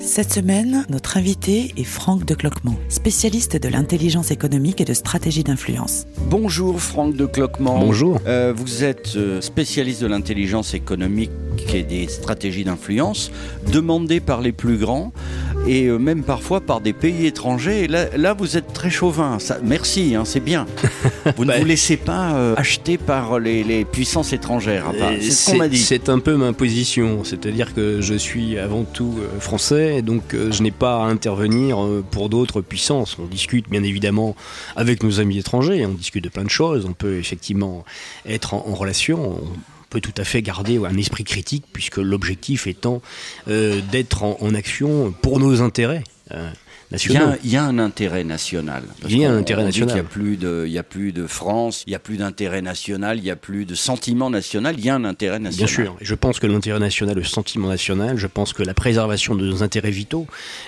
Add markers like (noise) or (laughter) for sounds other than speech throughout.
Cette semaine, notre invité est Franck de Cloquement, spécialiste de l'intelligence économique et de stratégie d'influence. Bonjour Franck de Cloquement. Bonjour. Euh, vous êtes euh, spécialiste de l'intelligence économique et des stratégies d'influence, demandé par les plus grands et euh, même parfois par des pays étrangers. Et là, là, vous êtes très chauvin. Ça, merci, hein, c'est bien. (laughs) Vous ne Bah, vous laissez pas euh, acheter par les, les puissances étrangères. enfin, c'est ce qu'on m'a dit. C'est un peu ma position, c'est-à-dire que je suis avant tout euh, français, donc euh, je n'ai pas à intervenir pour d'autres puissances. On discute bien évidemment avec nos amis étrangers, on discute de plein de choses, on peut effectivement être en, en relation. On peut tout à fait garder un esprit critique puisque l'objectif étant euh, d'être en, en action pour nos intérêts Il y, a, il y a un intérêt national. Parce Il y a un intérêt national. qu'il y a plus de, il y a plus de France, il y a plus d'intérêt national, il y a plus de sentiment national. Il y a un intérêt national. Bien sûr, je pense que l'intérêt national, le sentiment national, je pense que la préservation de nos intérêts vitaux,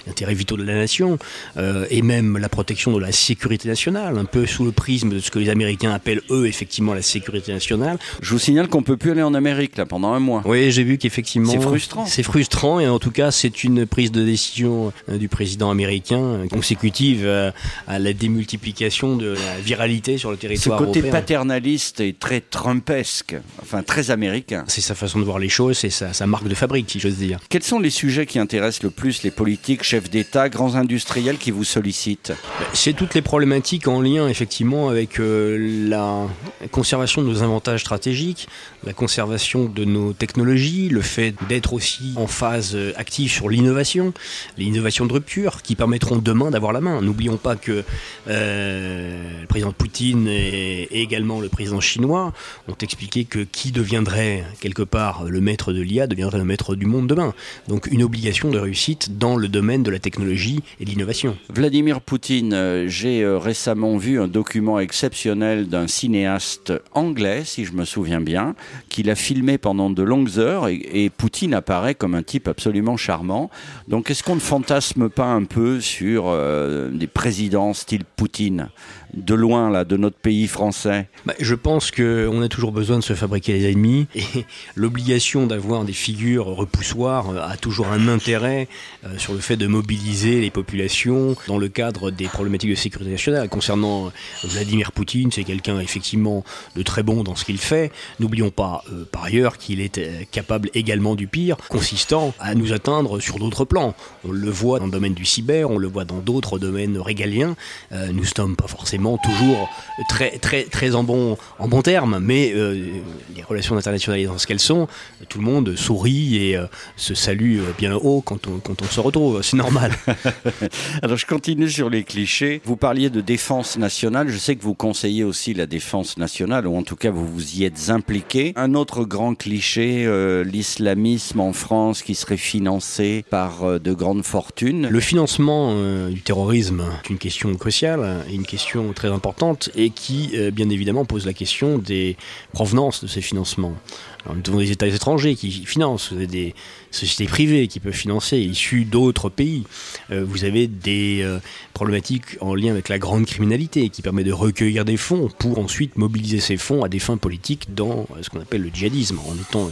intérêts vitaux de la nation, euh, et même la protection de la sécurité nationale, un peu sous le prisme de ce que les Américains appellent eux effectivement la sécurité nationale. Je vous signale qu'on peut plus aller en Amérique là pendant un mois. Oui, j'ai vu qu'effectivement C'est frustrant. C'est frustrant, et en tout cas c'est une prise de décision euh, du président américain consécutive euh, à la démultiplication de la viralité sur le Ce territoire côté européen. paternaliste et très trumpesque, enfin très américain. C'est sa façon de voir les choses, c'est sa, sa marque de fabrique, si j'ose dire. Quels sont les sujets qui intéressent le plus les politiques, chefs d'État, grands industriels qui vous sollicitent? C'est toutes les problématiques en lien effectivement avec euh, la conservation de nos avantages stratégiques, la conservation de nos technologies, le fait d'être aussi en phase euh, active sur l'innovation, les innovations de rupture qui permettront demain d'avoir la main. N'oublions pas que euh, le président Poutine et, également le président chinois ont expliqué que qui deviendrait quelque part le maître de l'IA deviendrait le maître du monde demain. Donc une obligation de réussite dans le domaine de la technologie et de l'innovation. Vladimir Poutine, euh, j'ai euh, récemment vu un document exceptionnel d'un cinéaste anglais, si je me souviens bien, qu'il a filmé pendant de longues heures et, Poutine apparaît comme un type absolument charmant. Donc est-ce qu'on ne fantasme pas un peu euh, des présidents style Poutine de loin là, de notre pays français Bah, je pense qu'on a toujours besoin de se fabriquer des ennemis et (laughs) l'obligation d'avoir des figures repoussoires euh, a toujours un intérêt euh, sur le fait de mobiliser les populations dans le cadre des problématiques de sécurité nationale. Concernant Vladimir Poutine, c'est quelqu'un effectivement de très bon dans ce qu'il fait. N'oublions pas par ailleurs qu'il est capable également du pire, consistant à nous atteindre sur d'autres plans. On le voit dans le domaine du cyber, on le voit dans d'autres domaines régaliens. Euh, nous ne sommes pas forcément toujours très, très, très en bon, en bon terme, mais euh, les relations internationales étant ce qu'elles sont, tout le monde sourit et euh, se salue euh, bien haut quand on, quand on se retrouve. C'est normal. (laughs) (laughs) Alors je continue sur les clichés. Vous parliez de défense nationale. Je sais que vous conseillez aussi la défense nationale, ou en tout cas vous vous y êtes impliqué. Un autre grand cliché, l'islamisme en France qui serait financé par de grandes fortunes. Le financement euh, du terrorisme est une question cruciale, une question très importante, et qui, euh, bien évidemment, pose la question des provenances de ces financements. Nous avons des États étrangers qui financent, vous avez des sociétés privées qui peuvent financer, issues d'autres pays. Euh, vous avez des euh, problématiques en lien avec la grande criminalité qui permet de recueillir des fonds pour ensuite mobiliser ces fonds à des fins politiques dans euh, ce qu'on appelle le djihadisme, en étant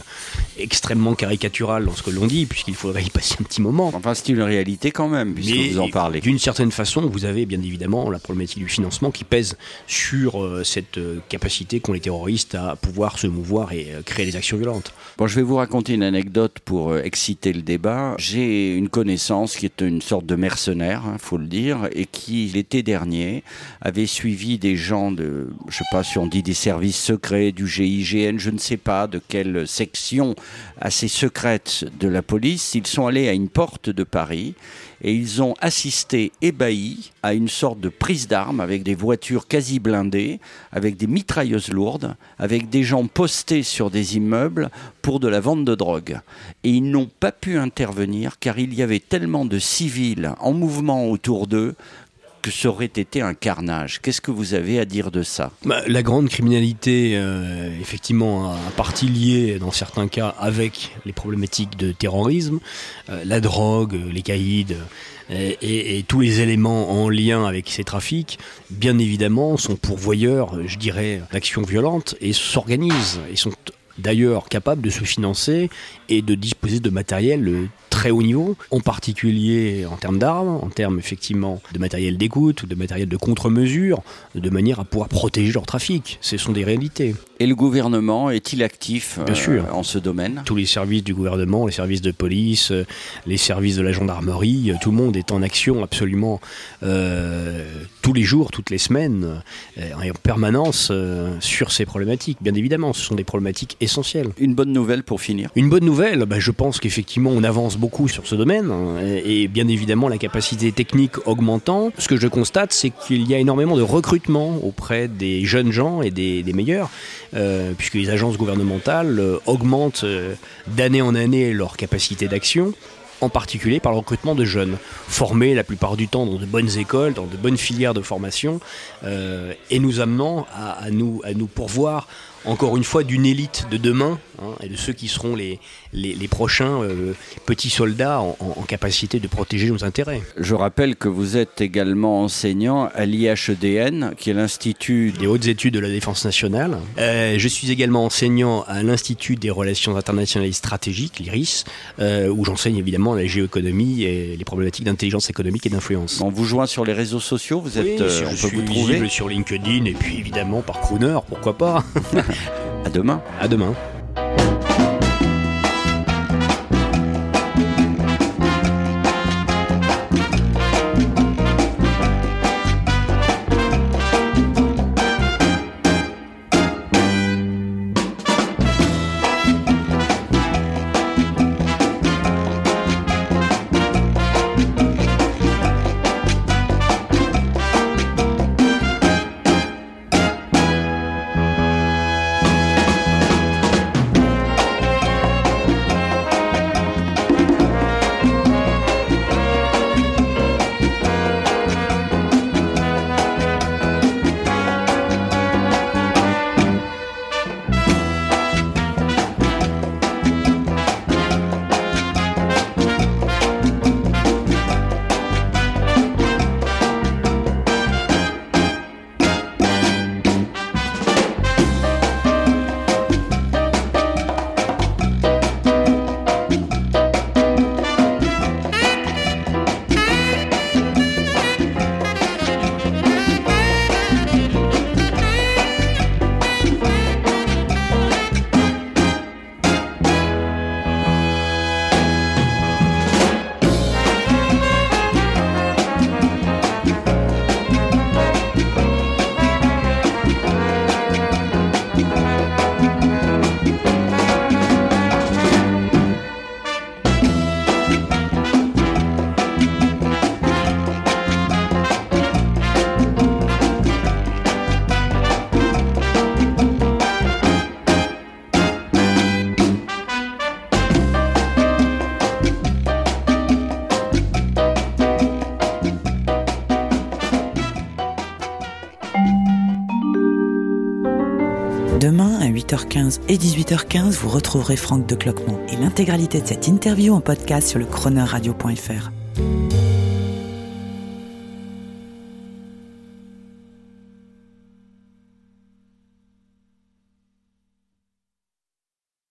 extrêmement caricatural dans ce que l'on dit, puisqu'il faudrait y passer un petit moment. Enfin, c'est une réalité quand même, puisque Mais vous en parlez. D'une certaine façon, vous avez bien évidemment la problématique du financement qui pèse sur euh, cette capacité qu'ont les terroristes à pouvoir se mouvoir et créer des actions violentes. Bon, je vais vous raconter une anecdote pour euh, exciter le débat. J'ai une connaissance qui est une sorte de mercenaire, il faut le dire, et qui, l'été dernier, avait suivi des gens de, je sais pas si on dit des services secrets, du GIGN, je ne sais pas de quelle section assez secrète de la police. Ils sont allés à une porte de Paris et ils ont assisté ébahis à une sorte de prise d'armes avec des voitures quasi blindées, avec des mitrailleuses lourdes, avec des gens postés sur des immeubles pour de la vente de drogue. Et ils n'ont pas pu intervenir car il y avait tellement de civils en mouvement autour d'eux que ça aurait été un carnage. Qu'est-ce que vous avez à dire de ça? Bah, La grande criminalité, euh, effectivement, a partie liée dans certains cas avec les problématiques de terrorisme, euh, la drogue, les caïds. Et, et, tous les éléments en lien avec ces trafics, bien évidemment, sont pourvoyeurs, je dirais, d'actions violentes et s'organisent et sont d'ailleurs capables de se financer et de disposer de matériel très haut niveau, en particulier en termes d'armes, en termes effectivement de matériel d'écoute ou de matériel de contre-mesure, de manière à pouvoir protéger leur trafic. Ce sont des réalités. Et le gouvernement est-il actif Bien sûr. Euh, en ce domaine? Tous les services du gouvernement, les services de police, euh, les services de la gendarmerie, euh, tout le monde est en action absolument euh, tous les jours, toutes les semaines, et en permanence euh, sur ces problématiques. Bien évidemment, ce sont des problématiques essentielles. Une bonne nouvelle pour finir Une bonne nouvelle, bah, je pense qu'effectivement on avance beaucoup sur ce domaine, hein, et, et bien évidemment la capacité technique augmentant. Ce que je constate, c'est qu'il y a énormément de recrutement auprès des jeunes gens et des, des meilleurs. Euh, puisque les agences gouvernementales euh, augmentent euh, d'année en année leur capacité d'action en particulier par le recrutement de jeunes, formés la plupart du temps dans de bonnes écoles, dans de bonnes filières de formation, euh, et nous amenant à, à, nous, à nous pourvoir encore une fois d'une élite de demain hein, et de ceux qui seront les, les, les prochains euh, petits soldats en, en, capacité de protéger nos intérêts. Je rappelle que vous êtes également enseignant à l'IHEDN, qui est l'Institut des hautes études de la défense nationale. Euh, je suis également enseignant à l'Institut des relations internationales et stratégiques, l'IRIS, euh, où j'enseigne évidemment la géoéconomie et les problématiques d'intelligence économique et d'influence. On vous joint sur les réseaux sociaux, vous êtes, oui, on peut suis vous trouver sur LinkedIn et puis évidemment par Crooner, pourquoi pas. (laughs) à demain. À demain. Demain, à 8h15 et 18h15, vous retrouverez Franck de Cloquemont et l'intégralité de cette interview en podcast sur le chroneurradio.fr.